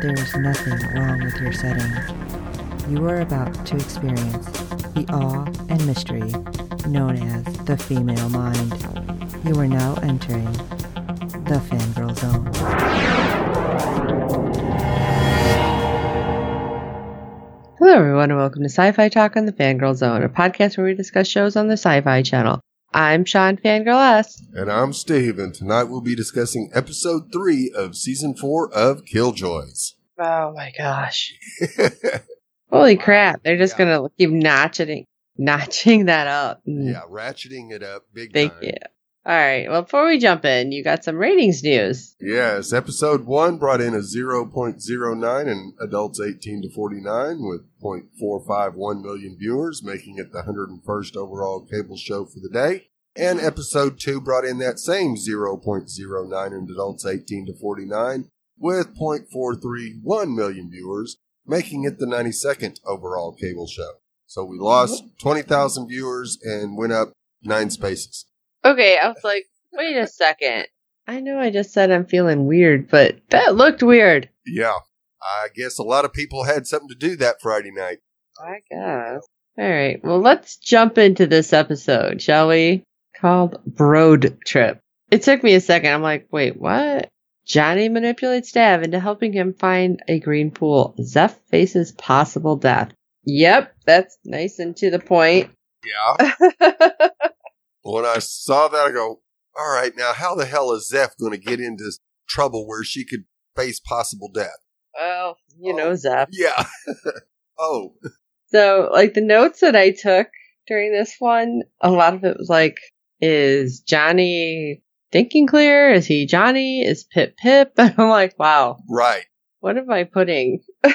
there is nothing wrong with your setting. You are about to experience the awe and mystery known as the female mind. You are now entering the fangirl zone. Hello, everyone, and welcome to Sci Fi Talk on the Fangirl Zone, a podcast where we discuss shows on the Sci Fi Channel. I'm Sean Fangirl S. And I'm Steve, and tonight we'll be discussing episode three of season four of Killjoys. Oh my gosh. Holy crap. They're just Yeah. going to keep notching, notching that up. Mm, yeah, ratcheting it up big Thank time. you. All right. Well, before we jump in, you got some ratings news. Yes, episode one brought in a 0.09 in adults 18 to 49 with 0.451 million viewers, making it the 101st overall cable show for the day. And episode two brought in that same 0.09 in adults 18 to 49 with 0.431 million viewers, making it the 92nd overall cable show. So we lost mm-hmm. 20,000 viewers and went up nine spaces. Okay. I was like, wait a second. I know I just said I'm feeling weird, but that looked weird. Yeah. I guess a lot of people had something to do that Friday night. I guess. All right. Well, let's jump into this episode, shall we? Called Broad Trip. It took me a second. I'm like, wait, what? Johnny manipulates Dav into helping him find a green pool. Zeph faces possible death. Yep, that's nice and to the point. Yeah. when I saw that, I go, all right, now how the hell is Zeph going to get into trouble where she could face possible death? well, you know, oh, Zeph. Yeah. oh, So, like the notes that I took during this one, a lot of it was like, is Johnny thinking clear? Is he Johnny? Is Pip Pip? And I'm like, wow, right. what am I putting?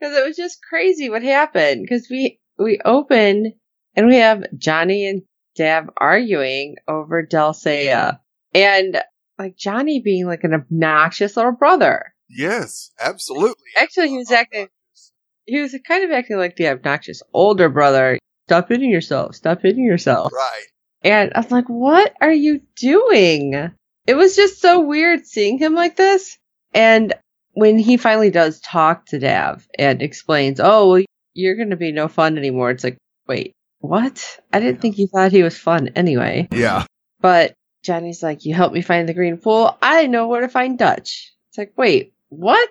Because it was just crazy what happened. Because we we open and we have Johnny and Dav arguing over Delle Seyah, and like Johnny being like an obnoxious little brother. Yes, absolutely. Actually, he was acting he was kind of acting like the obnoxious older brother. Stop hitting yourself. Stop hitting yourself. Right. And I was like, what are you doing? It was just so weird seeing him like this. And when he finally does talk to Dav and explains, oh, well, you're going to be no fun anymore, it's like, wait, what? I didn't think you thought he was fun anyway. Yeah. But Johnny's like, you help me find the green pool. I know where to find Dutch. It's like, wait, what?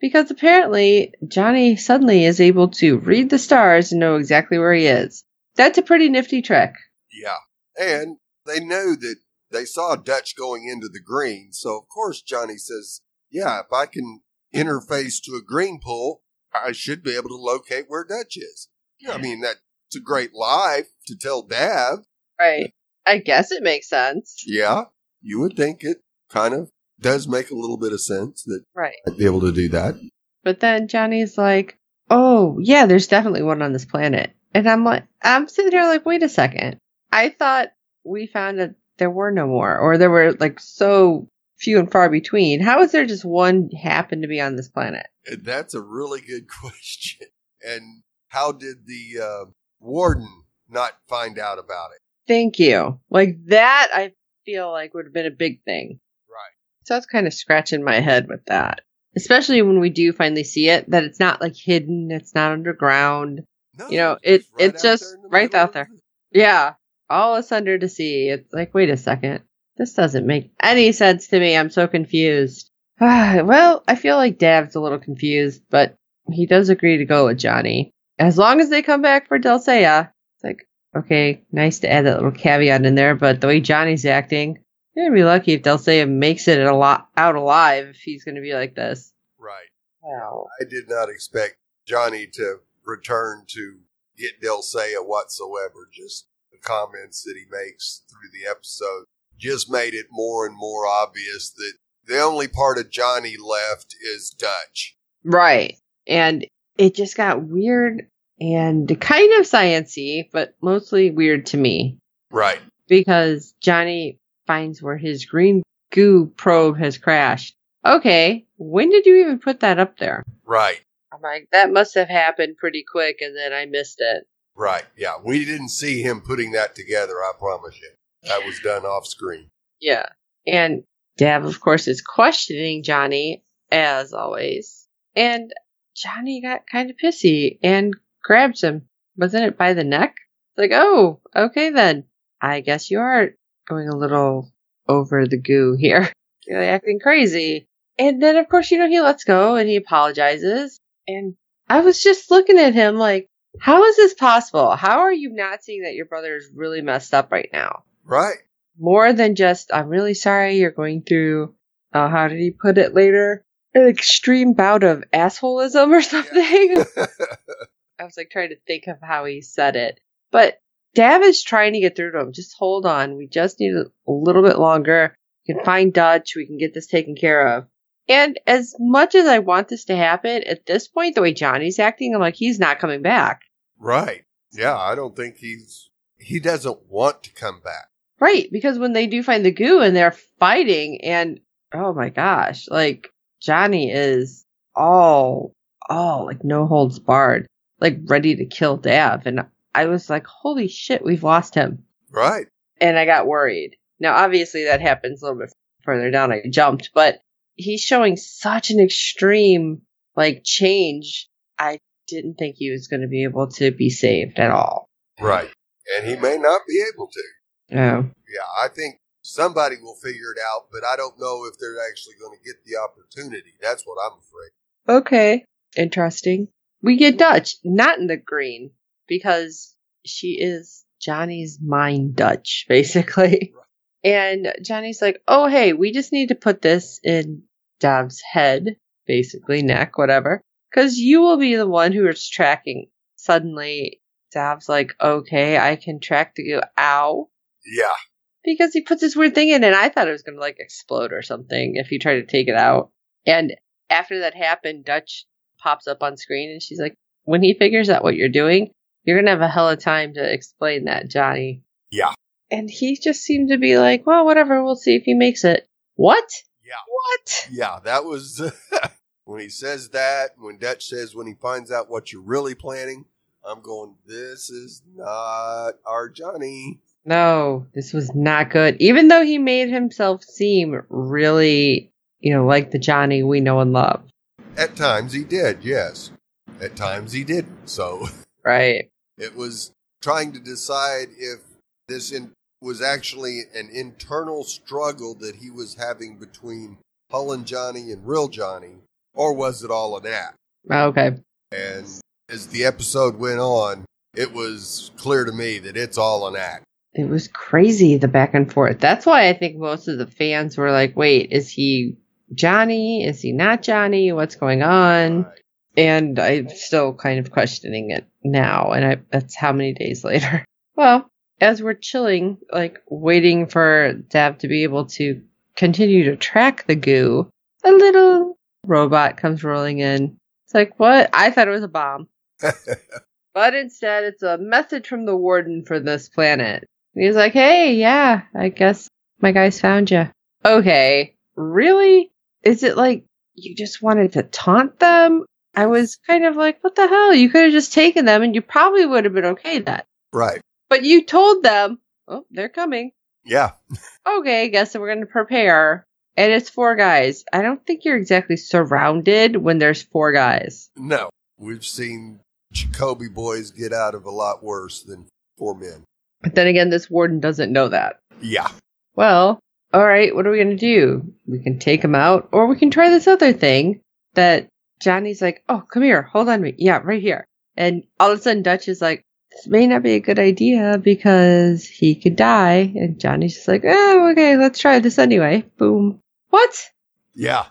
Because apparently Johnny suddenly is able to read the stars and know exactly where he is. That's a pretty nifty trick. Yeah. And they know that they saw Dutch going into the green. So, of course, Johnny says, yeah, if I can interface to a green pool, I should be able to locate where Dutch is. I mean, that's a great lie to tell Dav. Right. I guess it makes sense. Yeah, you would think it kind of does make a little bit of sense that Right. I'd be able to do that. But then Johnny's like, oh, yeah, there's definitely one on this planet. And I'm like, I'm sitting here like, wait a second. I thought we found that there were no more, or there were like so few and far between. How is there just one happen to be on this planet? That's a really good question. And how did the uh, warden not find out about it? Thank you. Like that, I feel like would have been a big thing. Right. So I was kind of scratching my head with that. Especially when we do finally see it, that it's not like hidden, it's not underground. No, You know, it- it's just there in the right out there. the- Yeah, all us under to see. It's like, wait a second. This doesn't make any sense to me. I'm so confused. well, I feel like Dav's a little confused, but he does agree to go with Johnny. As long as they come back for Delle Seyah. It's like, okay, nice to add that little caveat in there, but the way Johnny's acting, you're gonna be lucky if Delle Seyah makes it a lot out alive if he's gonna be like this. Right. Wow. I did not expect Johnny to return to get Delle Seyah whatsoever. Just the comments that he makes through the episode just made it more and more obvious that the only part of Johnny left is Dutch. Right. And it just got weird and kind of sciency, but mostly weird to me Right. because Johnny finds where his green goo probe has crashed. Okay, when did you even put that up there? Right. I'm like, that must have happened pretty quick and then I missed it. Right. Yeah. We didn't see him putting that together, I promise you. That was done off screen. Yeah. And Dav, of course, is questioning Johnny, as always. And Johnny got kind of pissy and grabs him. Wasn't it by the neck? Like, oh, okay then. I guess you are going a little over the goo here. You're acting crazy. And then, of course, you know, he lets go and he apologizes. And I was just looking at him like, how is this possible? How are you not seeing that your brother is really messed up right now? Right. more than just I'm really sorry you're going through uh, how did he put it later? An extreme bout of assholism or something. I was like trying to think of how he said it. But Dav is trying to get through to him. Just hold on. We just need a little bit longer. We can find Dutch. We can get this taken care of. And as much as I want this to happen, at this point, the way Johnny's acting, I'm like, he's not coming back. Right. Yeah. I don't think he's, he doesn't want to come back. Right, because when they do find the goo and they're fighting, and oh my gosh, like Johnny is all, all like no holds barred, like ready to kill Dav. And I was like, holy shit, we've lost him. Right. And I got worried. Now, obviously, that happens a little bit further down. I jumped, but he's showing such an extreme, like, change. I didn't think he was going to be able to be saved at all. Right. And he may not be able to. Oh. Yeah. I think somebody will figure it out, but I don't know if they're actually going to get the opportunity. That's what I'm afraid. Okay. Interesting. We get Dutch, not in the green, because she is Johnny's mind Dutch, basically. And Johnny's like, oh, hey, we just need to put this in Dav's head, basically, neck, whatever, because you will be the one who is tracking. Suddenly, Dav's like, okay, I can track the go. Ow. Yeah. because he puts this weird thing in, and I thought it was going to like explode or something if he tried to take it out. And after that happened, Dutch pops up on screen, and she's like, "When he figures out what you're doing, you're going to have a hell of time to explain that, Johnny." Yeah. And he just seemed to be like, "Well, whatever. We'll see if he makes it." What? Yeah. What? Yeah. That was when he says that, when Dutch says when he finds out what you're really planning, I'm going, this is not our Johnny. No, this was not good. Even though he made himself seem really, you know, like the Johnny we know and love. At times he did, yes. At times he didn't. So Right. it was trying to decide if this in, was actually an internal struggle that he was having between Hullen Johnny and real Johnny, or was it all an act? Oh, okay. And as the episode went on, it was clear to me that it's all an act. it was crazy the back and forth. That's why I think most of the fans were like, "Wait, is he Johnny? Is he not Johnny? What's going on?" Right. And I'm still kind of questioning it now. And I, that's how many days later. Well, as we're chilling, like waiting for Dav to be able to continue to track the goo, a little robot comes rolling in. It's like, what? I thought it was a bomb. But instead, it's a message from the warden for this planet. And he's like, hey, yeah, I guess my guys found you. Okay, really? Is it like you just wanted to taunt them? I was kind of like, what the hell? You could have just taken them and you probably would have been okay then. right. But you told them, oh, they're coming. Yeah. Okay, I guess we're going to prepare. And it's four guys. I don't think you're exactly surrounded when there's four guys. No. We've seen Jaqobis boys get out of a lot worse than four men. But then again, this warden doesn't know that. Yeah. well, all right, what are we going to do? We can take him out, or we can try this other thing that Johnny's like, oh, come here, hold on to me. Yeah, right here. And all of a sudden, Dutch is like, this may not be a good idea because he could die. And Johnny's just like, oh, okay, let's try this anyway. Boom. What? Yeah.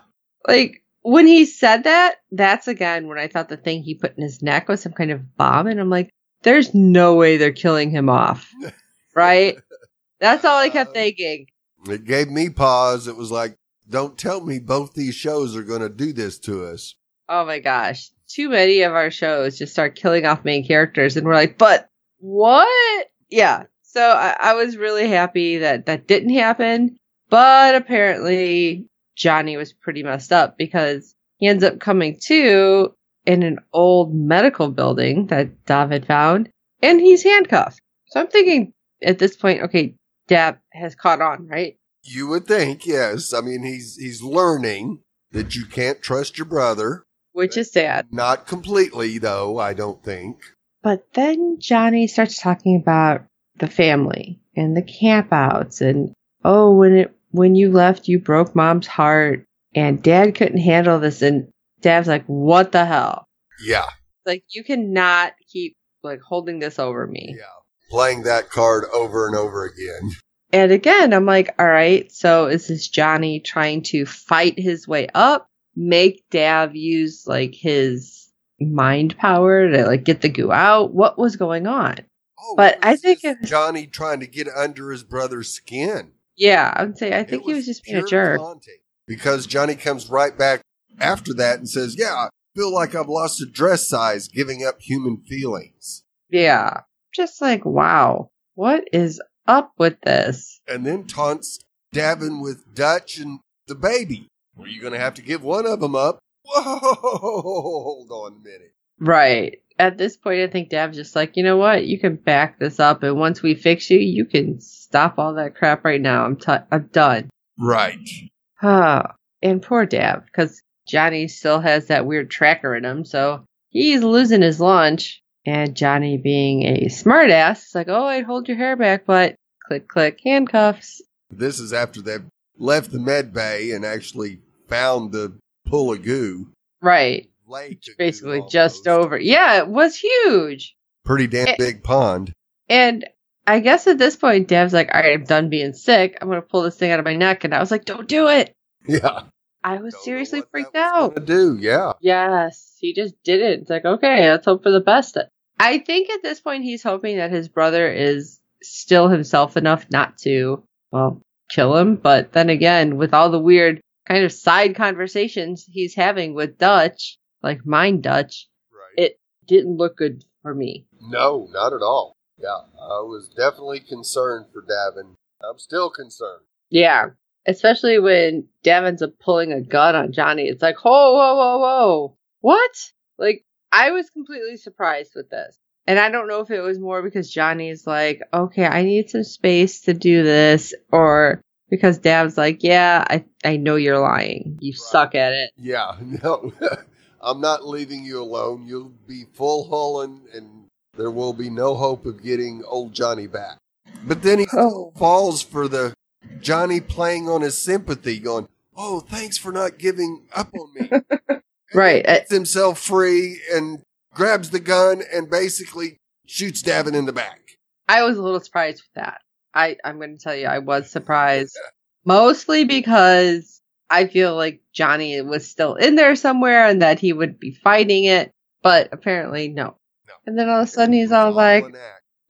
Like, when he said that, that's again when I thought the thing he put in his neck was some kind of bomb. And I'm like, there's no way they're killing him off. Right? That's all I kept thinking. Uh, it gave me pause. It was like, don't tell me both these shows are going to do this to us. Oh my gosh. too many of our shows just start killing off main characters, and we're like, but what? Yeah. So I, I was really happy that that didn't happen, but apparently Johnny was pretty messed up because he ends up coming to in an old medical building that Davin found, and he's handcuffed. So I'm thinking at this point, okay, Dav has caught on, right? You would think, yes. I mean, he's he's learning that you can't trust your brother. Which is sad. Not completely, though. I don't think. But then Johnny starts talking about the family and the campouts and oh, when it when you left, you broke mom's heart, and dad couldn't handle this, and dad's like, what the hell? Yeah. Like you cannot keep like holding this over me. Yeah. Playing that card over and over again. And again, I'm like, all right, so is this Johnny trying to fight his way up, make Dav use like his mind power to like get the goo out? What was going on? Oh, But I think Johnny trying to get under his brother's skin. Yeah, I would say I think he was just being a jerk. taunting. Because Johnny comes right back after that and says, Yeah, I feel like I've lost a dress size giving up human feelings. Yeah. Just like, wow, what is up with this? And then taunts Davin with Dutch and the baby. Were you going to have to give one of them up? Whoa, hold on a minute. Right. At this point, I think Dav's just like, you know what? You can back this up, and once we fix you, you can stop all that crap right now. I'm t- I'm done. Right. Ah, and poor Dav, because Johnny still has that weird tracker in him, so he's losing his lunch. And Johnny, being a smartass, is like, oh, I'd hold your hair back, but click, click, handcuffs. This is after they've left the med bay and actually found the pool of goo. Right. Lake Basically, just over. Yeah, it was huge. Pretty damn It- big pond. And I guess at this point, Dav's like, all right, I'm done being sick. I'm going to pull this thing out of my neck. And I was like, don't do it. Yeah. I was Don't seriously freaked out. do, yeah. Yes, he just did it. It's like, okay, let's hope for the best. I think at this point, he's hoping that his brother is still himself enough not to, well, kill him. But then again, with all the weird kind of side conversations he's having with Dutch, like mine Dutch, Right. it didn't look good for me. no, not at all. Yeah. I was definitely concerned for Davin. I'm still concerned. Yeah. Especially when Davin's a pulling a gun on Johnny. It's like, whoa, whoa, whoa, whoa. What? Like, I was completely surprised with this. And I don't know if it was more because Johnny's like, okay, I need some space to do this, or because Dav's like, yeah, I, I know you're lying. You Right. suck at it. Yeah, no. I'm not leaving you alone. You'll be full hulling and there will be no hope of getting old Johnny back. But then he Oh. falls for the Johnny playing on his sympathy, going, Oh, thanks for not giving up on me. Right. then Gets himself free and grabs the gun and basically shoots Davin in the back. I was a little surprised with that. I, I'm going to tell you, I was surprised. Mostly because I feel like Johnny was still in there somewhere and that he would be fighting it, but apparently no. No. And then all of a sudden he's was all like,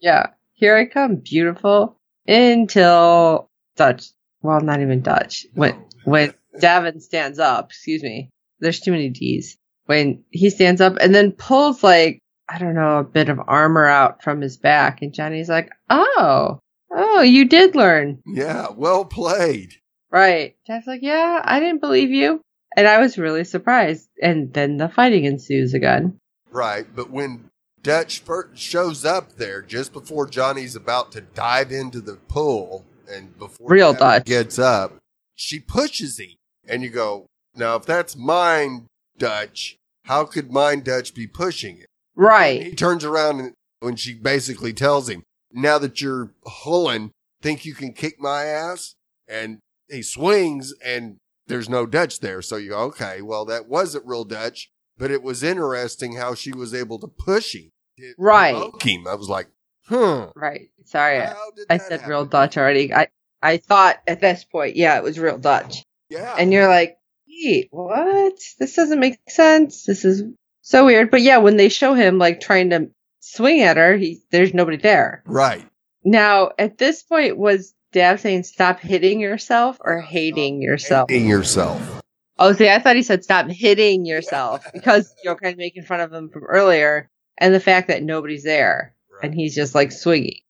yeah, here I come, beautiful. Until Dutch, well, not even Dutch. When, when Davin stands up, excuse me, there's too many D's. When he stands up and then pulls like, I don't know, a bit of armor out from his back, and Johnny's like, oh, oh, you did learn. Yeah, well played. Right. Dav's like, yeah, I didn't believe you. And I was really surprised. And then the fighting ensues again. Right, but when Dutch first shows up there just before Johnny's about to dive into the pool, and before Real Davin Dutch. gets up, she pushes him, and you go, "Now, if that's mine Dutch, how could mine Dutch be pushing it?" Right. He turns around and when she basically tells him, "Now that you're hulling, think you can kick my ass?" and he swings, and there's no Dutch there, so you go, "Okay, well, that wasn't real Dutch." But it was interesting how she was able to push him, Right. him. I was like, hmm. Right. Sorry. I- How did I that said real? Dutch already. I, I thought at this point, yeah, it was real Dutch. Yeah. And you're like, wait, what? This doesn't make sense. This is so weird. But yeah, when they show him like trying to swing at her, he there's nobody there. right. Now, at this point, was Dav saying stop hitting yourself or hating yourself? Hating yourself. Oh, see, I thought he said stop hitting yourself because you're kind of making fun of him from earlier and the fact that nobody's there and he's just like swinging.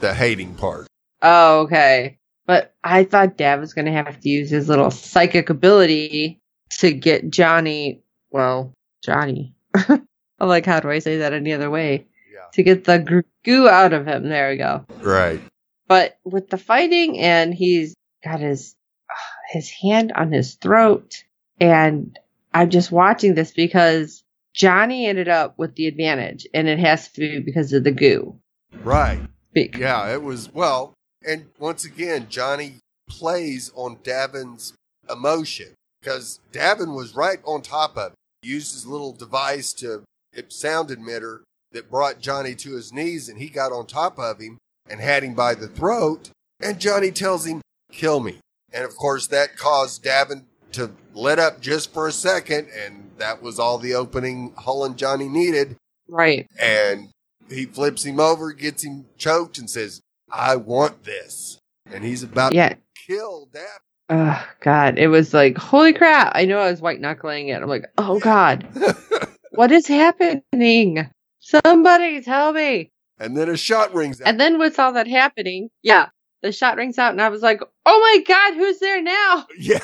The hating part. Oh, okay. But I thought Dav was going to have to use his little psychic ability to get Johnny, well, Johnny. I'm like, how do I say that any other way? Yeah. To get the goo out of him. There we go. Right. But with the fighting and he's got his his hand on his throat and I'm just watching this because Johnny ended up with the advantage and it has to be because of the goo. Right. Be- Yeah, it was well, and once again, Johnny plays on Davin's emotion because Davin was right on top of it. Used his little device to sound emitter that brought Johnny to his knees, and he got on top of him and had him by the throat. And Johnny tells him, "Kill me." And of course, that caused Davin to let up just for a second, and that was all the opening Hullen Johnny needed Right. and he flips him over, gets him choked, and says, "I want this." And he's about Yeah. to kill Dav. Oh God. It was like, holy crap. I know I was white knuckling it. I'm like, oh God. What is happening? Somebody tell me. And then a shot rings out. And then with all that happening, yeah, the shot rings out and I was like, oh my God, who's there now? yeah.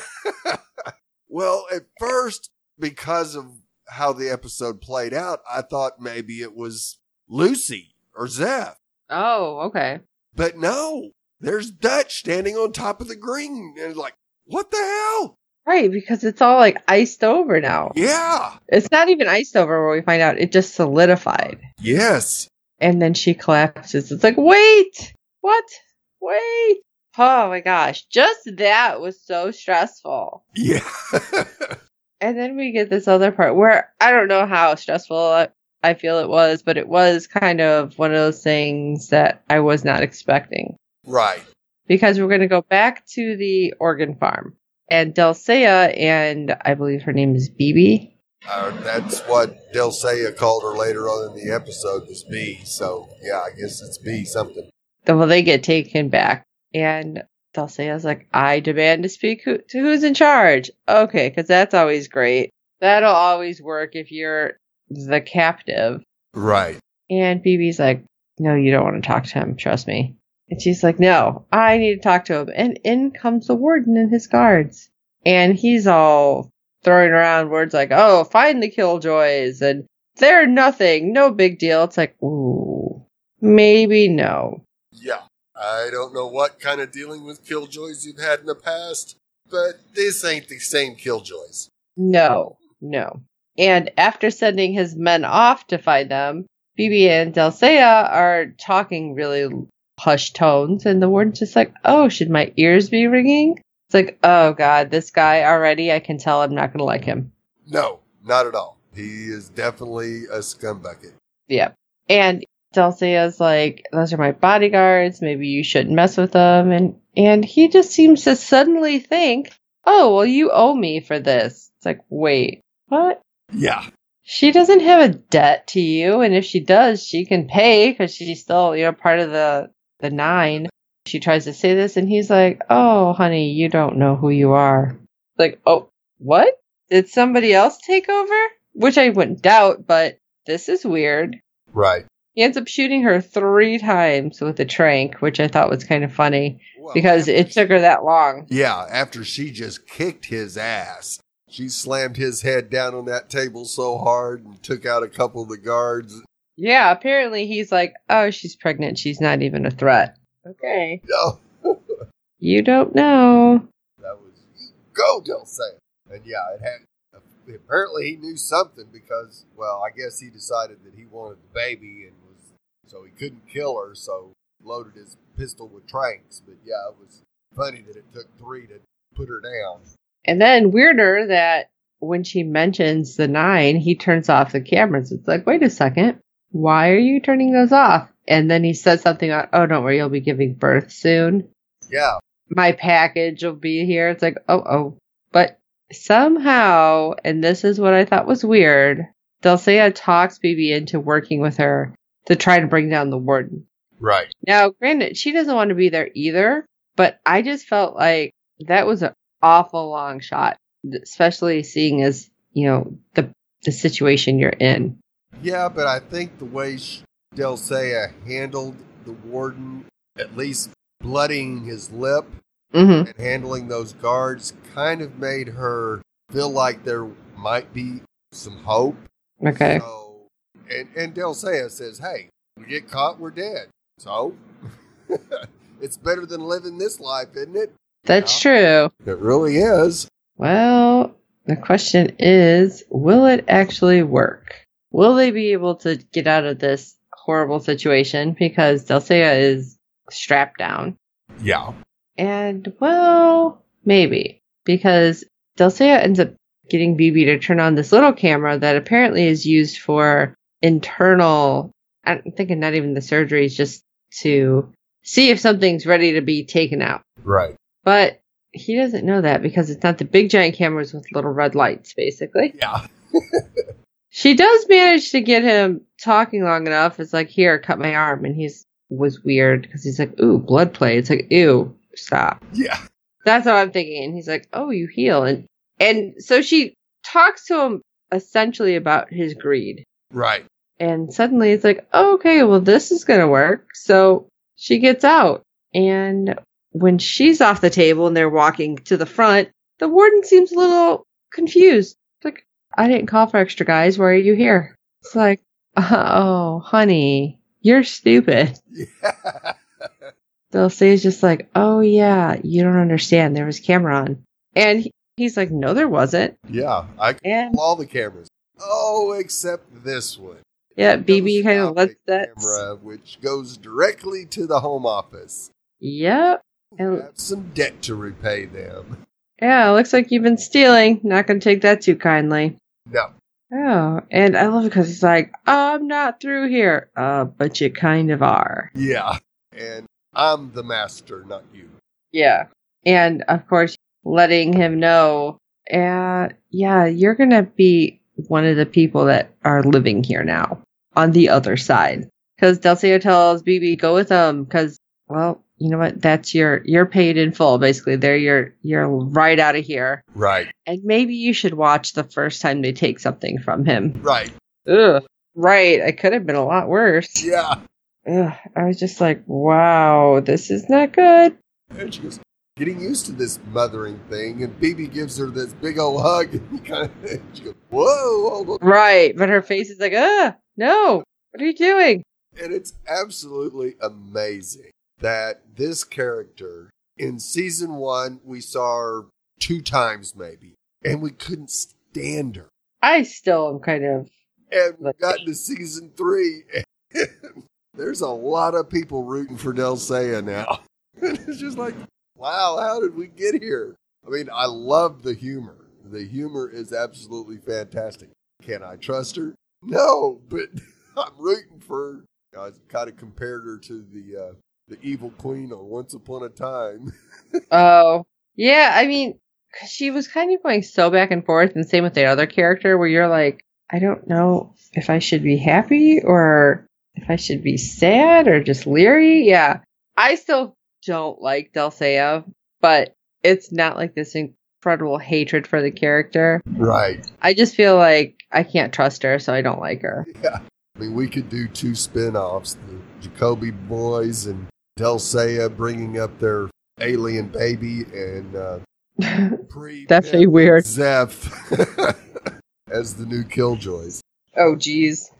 well, at first, because of how the episode played out, I thought maybe it was Lucy or Zeph, Oh, okay. but no. There's Dutch standing on top of the green, and like, what the hell? Right, because it's all like iced over now. Yeah. It's not even iced over where we find out it just solidified. Yes. And then she collapses. It's like, wait, what? Wait. Oh my gosh. Just that was so stressful. Yeah. And then we get this other part where I don't know how stressful I, feel it was, but it was kind of one of those things that I was not expecting. right. Because we're going to go back to the organ farm. And Delle Seyah and I believe her name is Bibi. Uh, that's what Delle Seyah called her later on in the episode was B. So yeah, I guess it's B something. Well, they get taken back. And Delle Seyah's like, I demand to speak who, to who's in charge. Okay, because that's always great. That'll always work if you're the captive. Right. And BB's like, No, you don't want to talk to him. Trust me. And she's like, No, I need to talk to him. And in comes the warden and his guards. And he's all throwing around words like, Oh, find the killjoys. And they're nothing. No big deal. It's like, Ooh, maybe no. Yeah. I don't know what kind of dealing with killjoys you've had in the past, but this ain't the same killjoys. No, no. And after sending his men off to find them, Bibi and Delle Seyah are talking really hushed tones, and the warden's just like, "Oh, should my ears be ringing?" It's like, "Oh God, this guy already. I can tell I'm not going to like him." No, not at all. He is definitely a scumbucket. Yeah. And Delle Seyah's like, "Those are my bodyguards. Maybe you shouldn't mess with them." And and he just seems to suddenly think, "Oh, well, you owe me for this." It's like, wait, what? Yeah. She doesn't have a debt to you, and if she does, she can pay because she's still, you know, part of the the nine. She tries to say this, and he's like, "Oh, honey, you don't know who you are." Like, oh, what? Did somebody else take over? Which I wouldn't doubt, but this is weird. Right. He ends up shooting her three times with a trank, which I thought was kind of funny Well, because it took her that long. Yeah, after she just kicked his ass. She slammed his head down on that table so hard and took out a couple of the guards. Yeah, apparently he's like, "Oh, she's pregnant. She's not even a threat." Okay. No, You don't know. that was go Dulce. And yeah, it had. Apparently, he knew something because, well, I guess he decided that he wanted the baby and was so he couldn't kill her, so loaded his pistol with tranks. But yeah, it was funny that it took three to put her down. And then weirder that when she mentions the nine, he turns off the cameras. It's like, wait a second. Why are you turning those off? And then he says something about, oh, don't worry, you'll be giving birth soon. Yeah, My package will be here. It's like, oh, oh. But somehow, and this is what I thought was weird, Delle Seyah talks Bibi into working with her to try to bring down the warden. right. Now, granted, she doesn't want to be there either, but I just felt like that was an awful long shot. especially seeing as you know the the situation you're in. Yeah, but I think the way sh- Delle Seyah handled the warden, at least blooding his lip Mm-hmm. and handling those guards, kind of made her feel like there might be some hope. Okay. So, and and Delle Seyah says, "Hey, we get caught, we're dead. So, it's better than living this life, isn't it? That's true. It really is. Well, the question is, will it actually work? Will they be able to get out of this horrible situation because Delle Seyah is strapped down? Yeah. And well, maybe because Delle Seyah ends up getting BB to turn on this little camera that apparently is used for internal. I'm thinking not even the surgeries, just to see if something's ready to be taken out. Right. But he doesn't know that because it's not the big giant cameras with little red lights, basically. Yeah. She does manage to get him talking long enough. It's like, here, cut my arm. And he's was weird because he's like, ooh, blood play. It's like, ew, stop. Yeah. That's what I'm thinking. And he's like, oh, you heal. And and so she talks to him essentially about his greed. Right. And suddenly it's like, oh, okay, well, this is going to work. So she gets out. And when she's off the table and they're walking to the front, the warden seems a little confused. I didn't call for extra guys. Why are you here? It's like, oh, honey, you're stupid. Yeah. They'll say it's just like, oh, yeah, you don't understand. There was camera on. And he- he's like, no, there wasn't. yeah. I can And all the cameras. Oh, except this one. yeah, BB kind of lets that. camera, which goes directly to the home office. Yep. And- have some debt to repay them. Yeah, looks like you've been stealing. Not going to take that too kindly. No. Oh, and I love it because he's like, I'm not through here. Uh, but you kind of are. Yeah. And I'm the master, not you. Yeah. And of course, letting him know, uh, yeah, you're going to be one of the people that are living here now on the other side. Because Delle Seyah tells BB, go with them. Because, well, you know what? That's your, you're paid in full, basically. They're your, you're right out of here. Right. And maybe you should watch the first time they take something from him. Right. Ugh. Right. It could have been a lot worse. Yeah. Ugh. I was just like, wow, this is not good. And she goes, getting used to this mothering thing. And BB gives her this big old hug. And he kind of, she goes, whoa. Right. But her face is like, ah, no. What are you doing? And it's absolutely amazing that this character in season one, we saw her two times maybe, and we couldn't stand her. I still am kind of. And we got to season three, and there's a lot of people rooting for Delle Seyah now. It's just like, wow, how did we get here? I mean, I love the humor. The humor is absolutely fantastic. Can I trust her? No, but I'm rooting for. her. I kind of compared her to the uh, the evil queen on Once Upon a Time. Oh. Yeah, I mean, she was kind of going so back and forth, and same with the other character, where you're like, I don't know if I should be happy or if I should be sad or just leery. Yeah. I still don't like Delle Seyah, but it's not like this incredible hatred for the character. Right. I just feel like I can't trust her, so I don't like her. Yeah. I mean, we could do two spin offs the Jaqobis boys and Delle Seyah bringing up their alien baby and uh, pre That'd weird. Zeph as the new Killjoys. Oh, geez.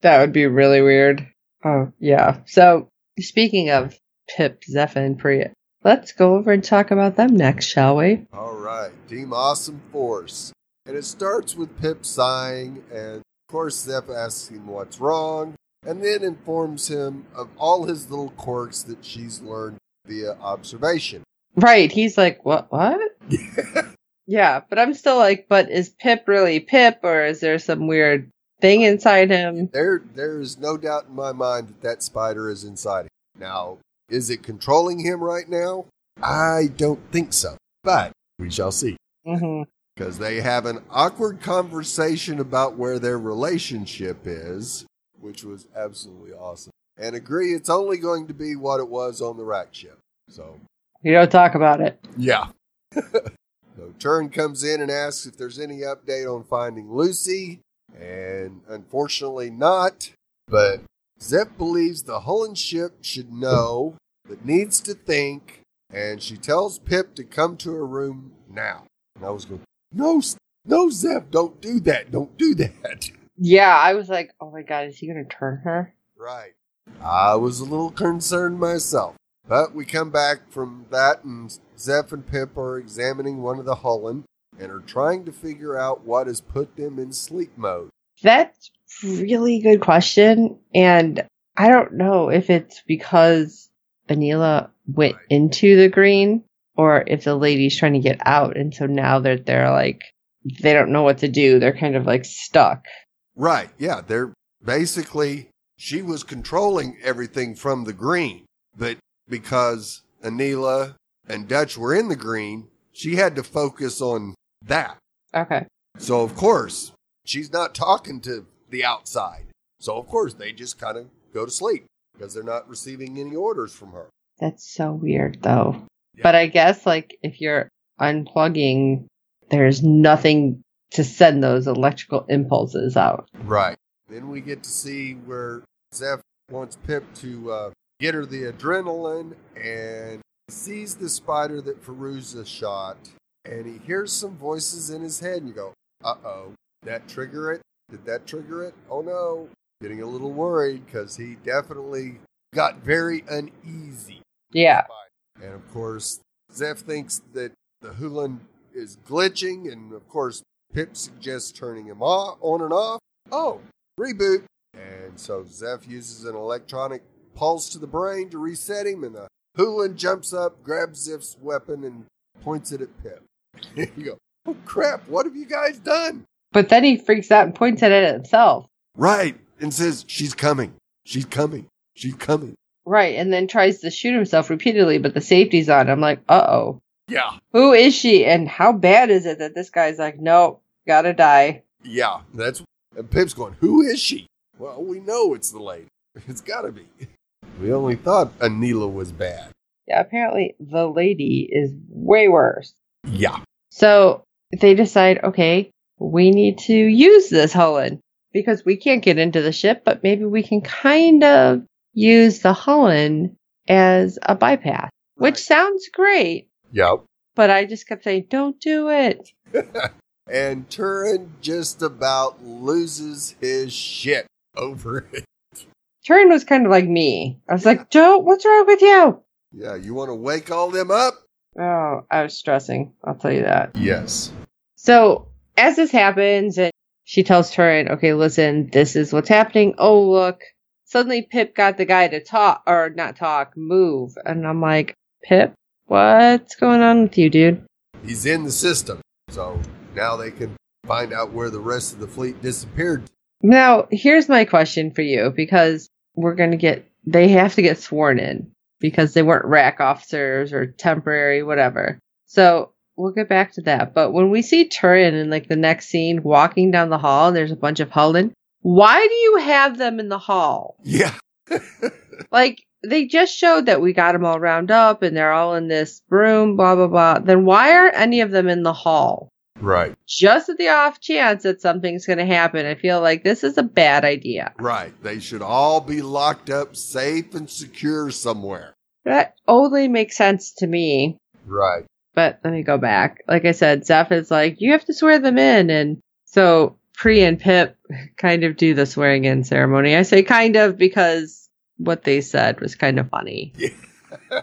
that would be really weird. Oh, yeah. So, speaking of Pip, Zeph, and Pree, let's go over and talk about them next, shall we? All right, Team Awesome Force. And it starts with Pip sighing, and of course, Zeph asks him what's wrong, and then informs him of all his little quirks that she's learned via observation. Right. He's like, what? What? Yeah, but I'm still like, but is Pip really Pip, or is there some weird thing inside him? There, there is no doubt in my mind that that spider is inside him. Now, is it controlling him right now? I don't think so, but we shall see. Mm-hmm. Because they have an awkward conversation about where their relationship is, which was absolutely awesome. And agree it's only going to be what it was on the RAC ship. So, You don't talk about it. yeah. so Turin comes in and asks if there's any update on finding Lucy, and unfortunately not. But Zeph believes the Hullen ship should know, but needs to think, and she tells Pip to come to her room now. And I was going, no, no, Zeph, don't do that. Don't do that. Yeah, I was like, oh my god, is he going to turn her? Right. I was a little concerned myself. But we come back from that, and Zeph and Pip are examining one of the Hullen and are trying to figure out what has put them in sleep mode. That's really good question. And I don't know if it's because Aneela went Right. into the green or if the lady's trying to get out. And so now they're, they're like, they don't know what to do. They're kind of like stuck. Right. Yeah. They're basically, she was controlling everything from the green, but because Aneela and Dutch were in the green, she had to focus on that. Okay. So, of course, she's not talking to the outside. So, of course, they just kind of go to sleep because they're not receiving any orders from her. That's so weird though. Yeah. But I guess like if you're unplugging, there's nothing to send those electrical impulses out. Right. Then we get to see where Zeph wants Pip to uh, get her the adrenaline and sees the spider that Feruza shot. And he hears some voices in his head and you go, uh oh, that trigger it? Did that trigger it? Oh no. Getting a little worried because he definitely got very uneasy. Yeah. And of course, Zeph thinks that the Hullen is glitching, and of course, Pip suggests turning him off, on and off. Oh, reboot. And so Zeph uses an electronic pulse to the brain to reset him, and the Hullen jumps up, grabs Zeph's weapon, and points it at Pip. you go, oh crap, what have you guys done? But then he freaks out and points it at himself. Right, and says, she's coming, she's coming, she's coming. Right. And then tries to shoot himself repeatedly, but the safety's on. I'm like, uh oh. Yeah, Who is she? And how bad is it that this guy's like, nope, gotta die? Yeah, that's and Pip's going, Who is she? Well, we know it's the lady. It's gotta be. We only thought Aneela was bad. Yeah, apparently the lady is way worse. Yeah. So they decide, okay, we need to use this Hullen because we can't get into the ship, but maybe we can kind of use the Hullen as a bypass, which Right. sounds great. Yep. But I just kept saying, don't do it. And Turin just about loses his shit over it. Turin was kind of like me. I was like, Joe, what's wrong with you? Yeah, you want to wake all them up? Oh, I was stressing. I'll tell you that. Yes. So as this happens, and she tells Turin, okay, listen, this is what's happening. Oh, look. Suddenly Pip got the guy to talk, or not talk, move. And I'm like, Pip, what's going on with you, dude? He's in the system. So now they can find out where the rest of the fleet disappeared. Now, here's my question for you because we're going to get, they have to get sworn in because they weren't RAC officers or temporary, whatever. So we'll get back to that. But when we see Turin in like the next scene walking down the hall, and there's a bunch of Hullen. Why do you have them in the hall? Yeah. Like, they just showed that we got them all round up and they're all in this room, blah, blah, blah. Then why aren't any of them in the hall? Right. Just at the off chance that something's going to happen. I feel like this is a bad idea. Right. They should all be locked up safe and secure somewhere. That only makes sense to me. Right. But let me go back. Like I said, Zeph is like, you have to swear them in. And so Pree and Pip kind of do the swearing in ceremony. I say kind of because what they said was kind of funny. Yeah.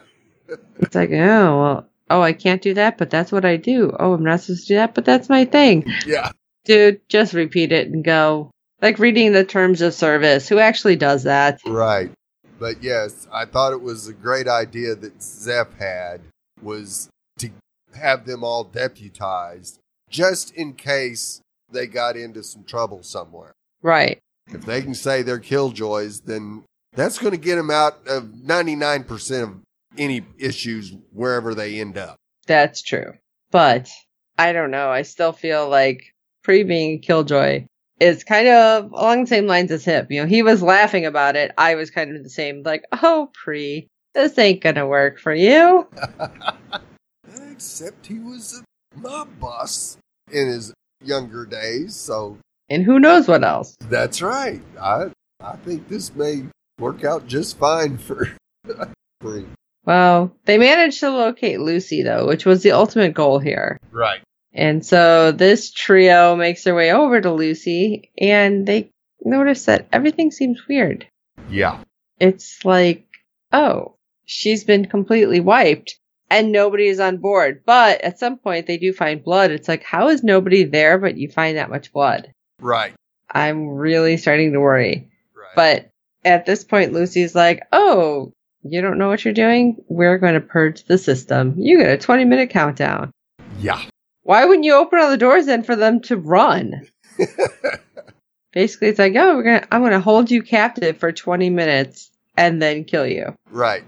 It's like, oh, well, oh, I can't do that, but that's what I do. Oh, I'm not supposed to do that, but that's my thing. Yeah. Dude, just repeat it and go. Like reading the terms of service. Who actually does that? Right. But yes, I thought it was a great idea that Zeph had was to have them all deputized just in case they got into some trouble somewhere. Right. If they can say they're killjoys, then that's going to get them out of 99% of any issues wherever they end up. That's true. But I don't know. I still feel like Pree being a killjoy is kind of along the same lines as him. You know, he was laughing about it. I was kind of the same, like, oh, Pree, this ain't gonna work for you. Except he was a mob boss in his younger days. So And who knows what else? that's right. I I think this may work out just fine for Pree. Well, they managed to locate Lucy, though, which was the ultimate goal here. Right. And so this trio makes their way over to Lucy, and they notice that everything seems weird. Yeah. It's like, oh, she's been completely wiped, and nobody is on board. But at some point, they do find blood. It's like, how is nobody there, but you find that much blood? Right. I'm really starting to worry. Right. But at this point, Lucy's like, oh, you don't know what you're doing? We're going to purge the system. You get a 20 minute countdown. yeah. Why wouldn't you open all the doors then for them to run? Basically, it's like, oh, we're gonna, I'm gonna hold you captive for 20 minutes and then kill you. right.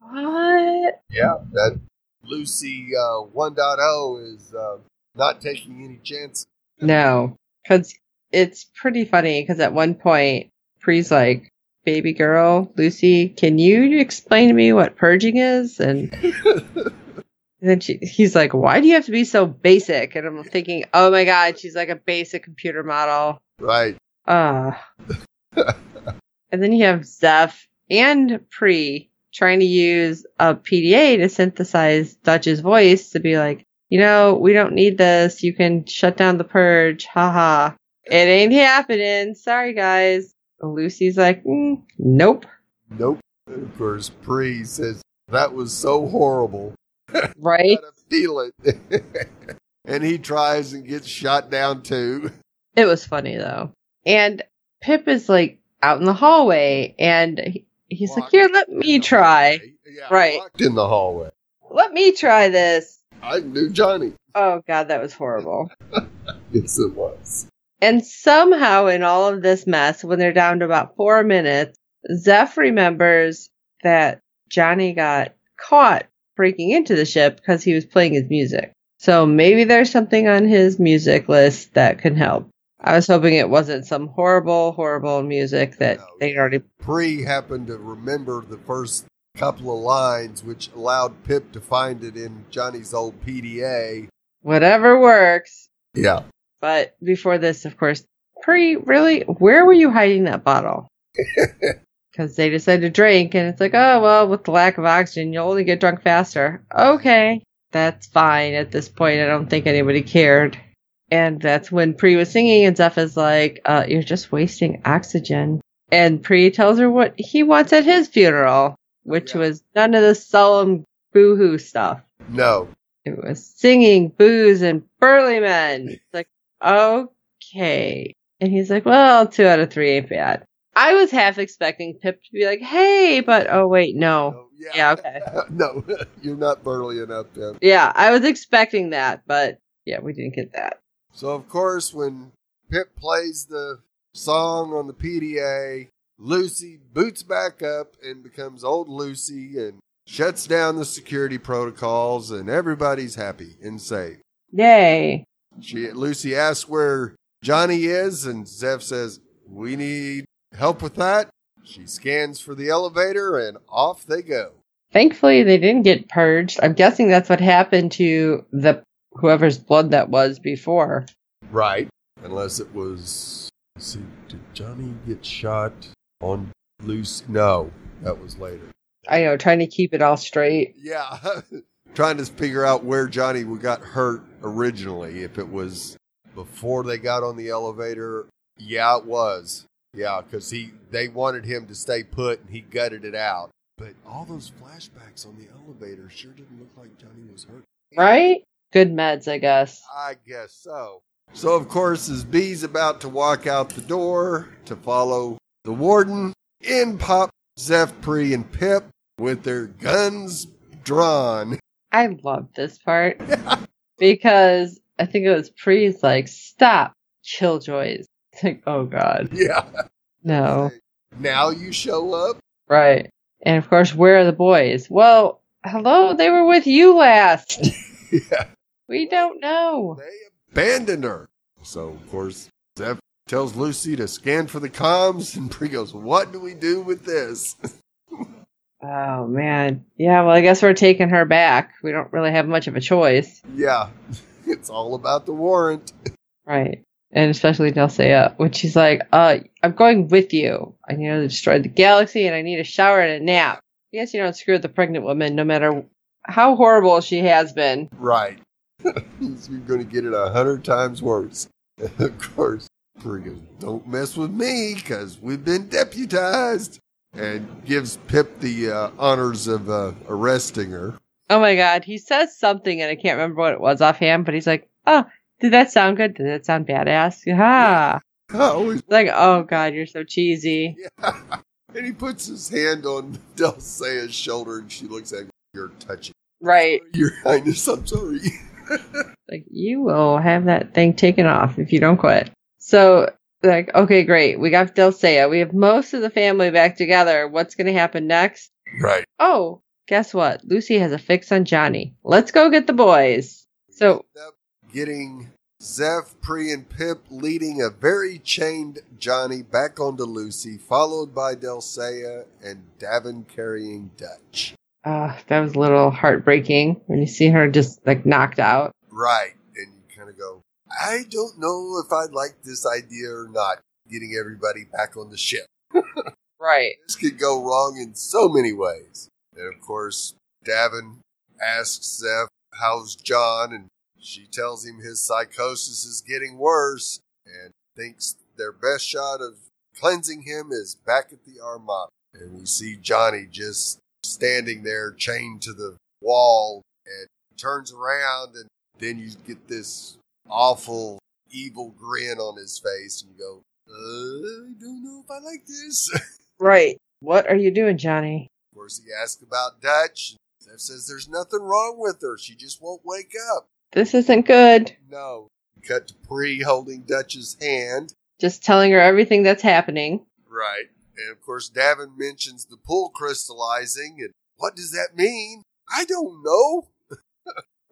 What? Yeah. That Lucy uh, 1.0 is uh, not taking any chances. No, because it's pretty funny. Because at one point, Pree's like, "Baby girl, Lucy, can you explain to me what purging is?" And then she, he's like, "Why do you have to be so basic?" And I'm thinking, "Oh my god, she's like a basic computer model." right. Ah. and then you have Zeph and Pree trying to use a PDA to synthesize Dutch's voice to be like, you know, we don't need this. You can shut down the purge. Haha. It ain't happening. Sorry, guys. Lucy's like, mm, nope. Nope. Of course, Pree says that was so horrible. Right? Feel it. and he tries and gets shot down too. It was funny though. And Pip is like out in the hallway and he, he's like, here, let me try. Yeah, Right. In the hallway. Let me try this. I knew Johnny. Oh god, that was horrible. Yes, it was. And somehow in all of this mess, when they're down to about four minutes, Zeph remembers that Johnny got caught breaking into the ship because he was playing his music. So maybe there's something on his music list that can help. I was hoping it wasn't some horrible, horrible music that No. they'd already. Pree happened to remember the first couple of lines, which allowed Pip to find it in Johnny's old PDA. Whatever works. Yeah. But before this, of course, Pree, really? Where were you hiding that bottle? Because they decided to drink, and it's like, oh, well, with the lack of oxygen, you'll only get drunk faster. Okay, that's fine at this point. I don't think anybody cared. And that's when Pree was singing, and Zeph is like, uh, you're just wasting oxygen. And Pree tells her what he wants at his funeral, which Yeah. was none of the solemn boohoo stuff. No. It was singing, booze, and burly men. It's like, okay. And he's like, well, two out of three ain't bad. I was half expecting Pip to be like, hey, but oh, wait, no. Oh, no, Yeah, okay. no, you're not burly enough, Pip. Yeah, I was expecting that, but yeah, we didn't get that. So, of course, when Pip plays the song on the PDA, Lucy boots back up and becomes old Lucy and shuts down the security protocols, and everybody's happy and safe. Yay. She, Lucy asks where Johnny is, and Zeph says, We need help with that. She scans for the elevator, and off they go. Thankfully, they didn't get purged. I'm guessing that's what happened to the whoever's blood that was before. Right. Unless it was. let's see, did Johnny get shot on Lucy? No, that was later. I know, trying to keep it all straight. Yeah. Trying to figure out where Johnny got hurt originally. If it was before they got on the elevator. Yeah, it was. Yeah, because he they wanted him to stay put and he gutted it out. But all those flashbacks on the elevator sure didn't look like Johnny was hurt. Right? Good meds, I guess. I guess so. So, of course, as B's about to walk out the door to follow the warden, in pop Zeph, Pree, and Pip with their guns drawn. I love this part because I think it was Pree's like, stop, killjoys. It's like, oh god, Yeah. no. Now you show up? Right. And of course, where are the boys? Well, hello, they were with you last. Yeah. We don't know. They abandoned her. So, of course, Zeph tells Lucy to scan for the comms, and Pree goes, What do we do with this? Oh man. Yeah, well, I guess we're taking her back. We don't really have much of a choice. yeah. it's all about the warrant. Right. And especially Delle Seyah, when she's like, uh, I'm going with you. I need to destroy the galaxy and I need a shower and a nap. Yes, you don't screw with the pregnant woman, no matter how horrible she has been. Right. You're going to get it a hundred times worse. of course, Pree don't mess with me because we've been deputized. And gives Pip the uh, honors of uh, arresting her. Oh my god, he says something and I can't remember what it was offhand, but he's like, oh, did that sound good? Did that sound badass? Yeah. Always Like, oh god, you're so cheesy. Yeah. And he puts his hand on Delle Seyah's shoulder and she looks at him. You're touching. Right. Your Highness, I'm sorry. Like, you will have that thing taken off if you don't quit. So, like, okay, great. We got Delle Seyah. We have most of the family back together. What's going to happen next? right. Oh, guess what? Lucy has a fix on Johnny. Let's go get the boys. So, End up getting Zeph, Pree, and Pip leading a very chained Johnny back onto Lucy, followed by Delle Seyah and Davin carrying Dutch. uh, that was a little heartbreaking when you see her just like knocked out. Right. And you kind of go, I don't know if I like this idea or not, getting everybody back on the ship. Right. This could go wrong in so many ways. And of course, Davin asks Zeph, How's John? And she tells him his psychosis is getting worse and thinks their best shot of cleansing him is back at the Armada. And we see Johnny just standing there chained to the wall and turns around and then you get this awful evil grin on his face and you go, uh, I don't know if I like this. Right. What are you doing, Johnny? Of course, he asks about Dutch. Says there's nothing wrong with her. She just won't wake up. This isn't good. No. Cut to Pree holding Dutch's hand. Just telling her everything that's happening. Right. And of course, Davin mentions the pool crystallizing. And what does that mean? I don't know.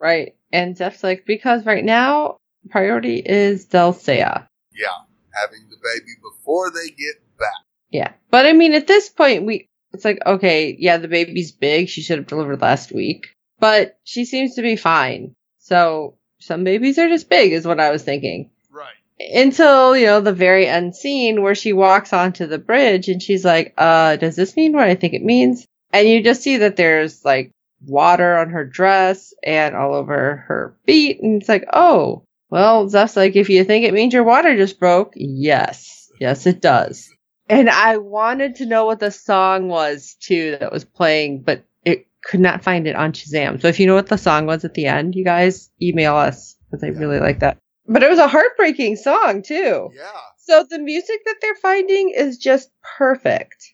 Right. And Zeph's like, because right now, priority is Delle Seyah. Yeah. Having the baby before they get back. Yeah. But I mean, at this point, we, it's like, okay, yeah, the baby's big. She should have delivered last week, but she seems to be fine. So some babies are just big is what I was thinking. Right. Until, you know, the very end scene where she walks onto the bridge and she's like, uh, does this mean what I think it means? And you just see that there's like water on her dress and all over her feet. And it's like, oh, well, Zeph's like, if you think it means your water just broke, yes. Yes, it does. And I wanted to know what the song was too that was playing, but it could not find it on Shazam. So if you know what the song was at the end, you guys email us because I really like that. But it was a heartbreaking song too. Yeah. So the music that they're finding is just perfect.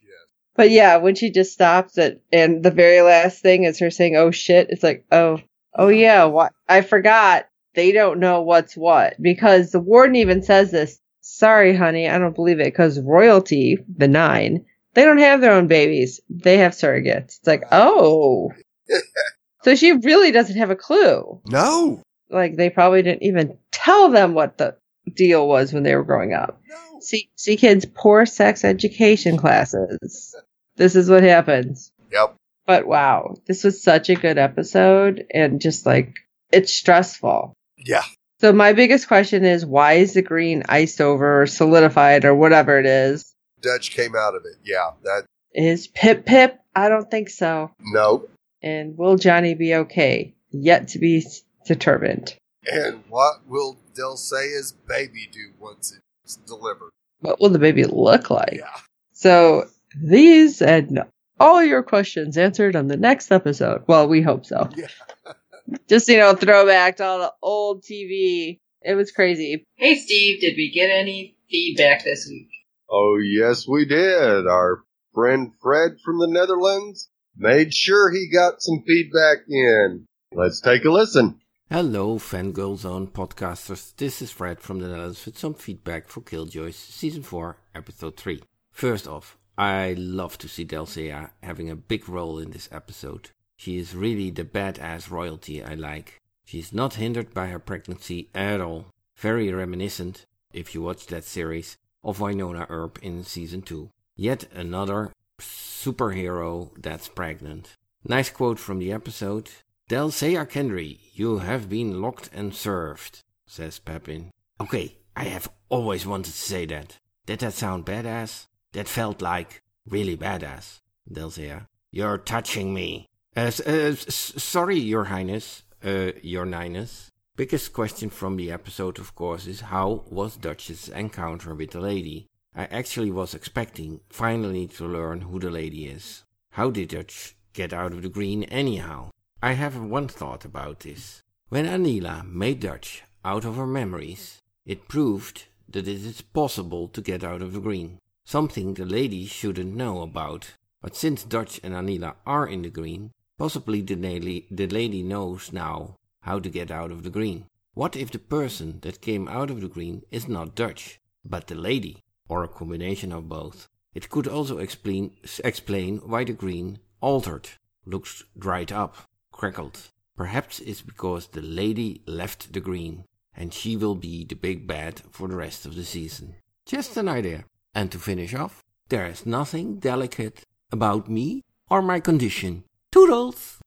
But yeah, when she just stops it and the very last thing is her saying, "Oh shit," it's like, "Oh, oh yeah, what? I forgot." They don't know what's what because the warden even says this. Sorry, honey, I don't believe it because royalty, the nine, they don't have their own babies. They have surrogates. It's like, oh. so she really doesn't have a clue. No. Like they probably didn't even tell them what the deal was when they were growing up. No. See, see kids, poor sex education classes. This is what happens. Yep. But wow, this was such a good episode and just like, it's stressful. Yeah. So my biggest question is why is the green iced over or solidified or whatever it is? Dutch came out of it. Yeah. That. Is Pip Pip? I don't think so. No. And will Johnny be okay? Yet to be determined. And what will Delle Seyah's baby do once it's delivered? What will the baby look like? Yeah. So these and all your questions answered on the next episode. Well, we hope so. Yeah. Just, you know, throwback to all the old TV. It was crazy. Hey Steve, did we get any feedback this week? Oh, yes, we did. Our friend Fred from the Netherlands made sure he got some feedback in. Let's take a listen. Hello, Fangirl Zone podcasters. This is Fred from the Netherlands with some feedback for Killjoys Season 4, Episode 3. First off, I love to see Delle Seyah having a big role in this episode. She is really the badass royalty I like. She is not hindered by her pregnancy at all. Very reminiscent, if you watch that series, of Wynonna Earp in Season 2. Yet another superhero that's pregnant. Nice quote from the episode. Delle Seyah Kendry, you have been locked and served, says Pepin. Okay, I have always wanted to say that. Did that sound badass? That felt like really badass, Delle Seyah. You're touching me. Uh, uh, sorry, Your Highness, uh, Your Highness. Biggest question from the episode, of course, is how was Dutch's encounter with the lady? I actually was expecting finally to learn who the lady is. How did Dutch get out of the green anyhow? I have one thought about this. When Aneela made Dutch out of her memories, it proved that it is possible to get out of the green. Something the lady shouldn't know about. But since Dutch and Aneela are in the green, possibly the lady, the lady knows now how to get out of the green. What if the person that came out of the green is not Dutch, but the lady, or a combination of both? It could also explain, explain why the green altered, looks dried up, crackled. Perhaps it's because the lady left the green, and she will be the big bad for the rest of the season. Just an idea. And to finish off, there is nothing delicate about me or my condition. Toodles!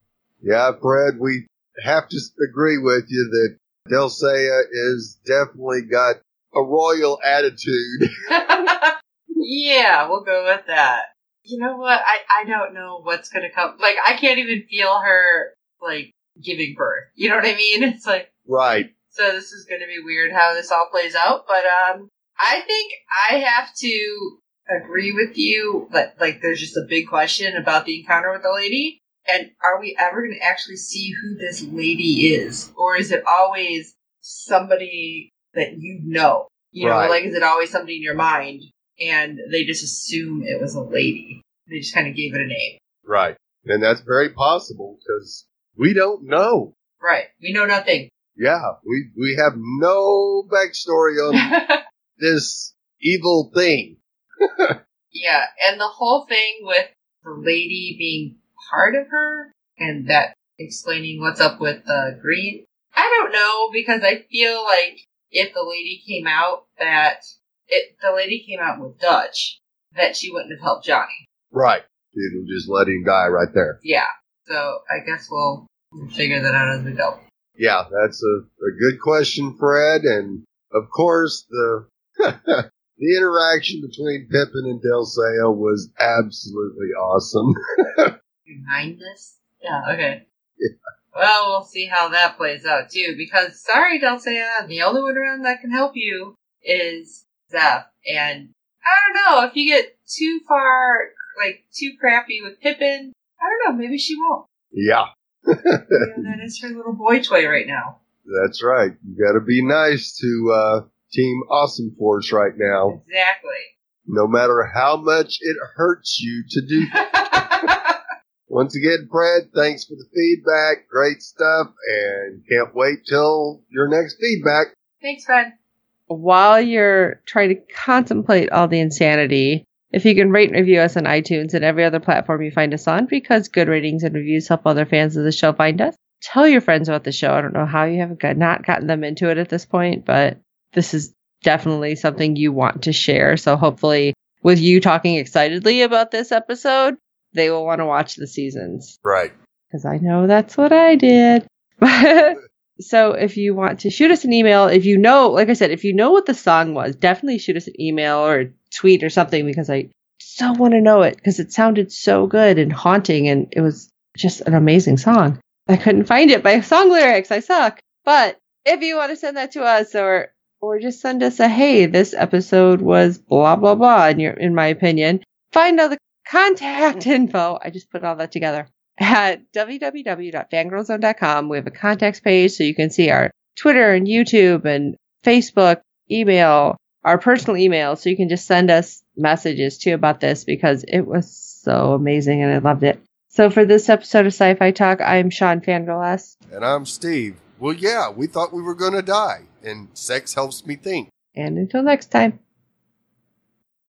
Yeah, Fred, we have to agree with you that Delle Seyah is definitely got a royal attitude. yeah, we'll go with that. You know what? I, I don't know what's gonna come. Like, I can't even feel her, like, giving birth. You know what I mean? It's like. Right. So this is gonna be weird how this all plays out, but, um, I think I have to agree with you but like, there's just a big question about the encounter with the lady. And are we ever going to actually see who this lady is? Or is it always somebody that you know? You know, like, is it always somebody in your mind and they just assume it was a lady? They just kind of gave it a name. Right. And that's very possible because we don't know. Right. We know nothing. Yeah, we, we have no backstory on this evil thing. yeah. And the whole thing with the lady being part of her and that explaining what's up with uh, Green. I don't know because I feel like if the lady came out that it, the lady came out with Dutch, that she wouldn't have helped Johnny. Right. It'll just let him die right there. Yeah. So I guess we'll figure that out as we go. Yeah, that's a, a good question, Fred. And of course, the the interaction between Pippin and Delle Seyah was absolutely awesome. Kindness? Yeah, okay. Well, we'll see how that plays out too, because sorry, Delle Seyah, the only one around that can help you is Zeph. And I don't know, if you get too far, like, too crappy with Pippin, I don't know, maybe she won't. yeah, You know, that is her little boy toy right now. that's right. You gotta be nice to, uh, Team Awesome Force right now. Exactly. No matter how much it hurts you to do Once again, Fred, thanks for the feedback. Great stuff. And can't wait till your next feedback. Thanks, Fred. While you're trying to contemplate all the insanity, if you can rate and review us on iTunes and every other platform you find us on, because good ratings and reviews help other fans of the show find us. Tell your friends about the show. I don't know how you haven't got, not gotten them into it at this point, but this is definitely something you want to share. So hopefully, with you talking excitedly about this episode, they will want to watch the seasons Right. because I know that's what I did. so if you want to shoot us an email, if you know, like I said, if you know what the song was, definitely shoot us an email or a tweet or something because I so want to know it because it sounded so good and haunting and it was just an amazing song. I couldn't find it by song lyrics. I suck. But if you want to send that to us or or just send us a hey, this episode was blah blah blah in your in my opinion, find all the contact mm-hmm. info. I just put all that together at www.fangirlzone.com. We have a contacts page so you can see our Twitter and YouTube and Facebook, email, our personal email. So you can just send us messages too about this because it was so amazing and I loved it. So for this episode of Sci-Fi Talk, I'm Sean Fangirl S. And I'm Steve. Well, yeah, we thought we were going to die, and sex helps me think. And until next time.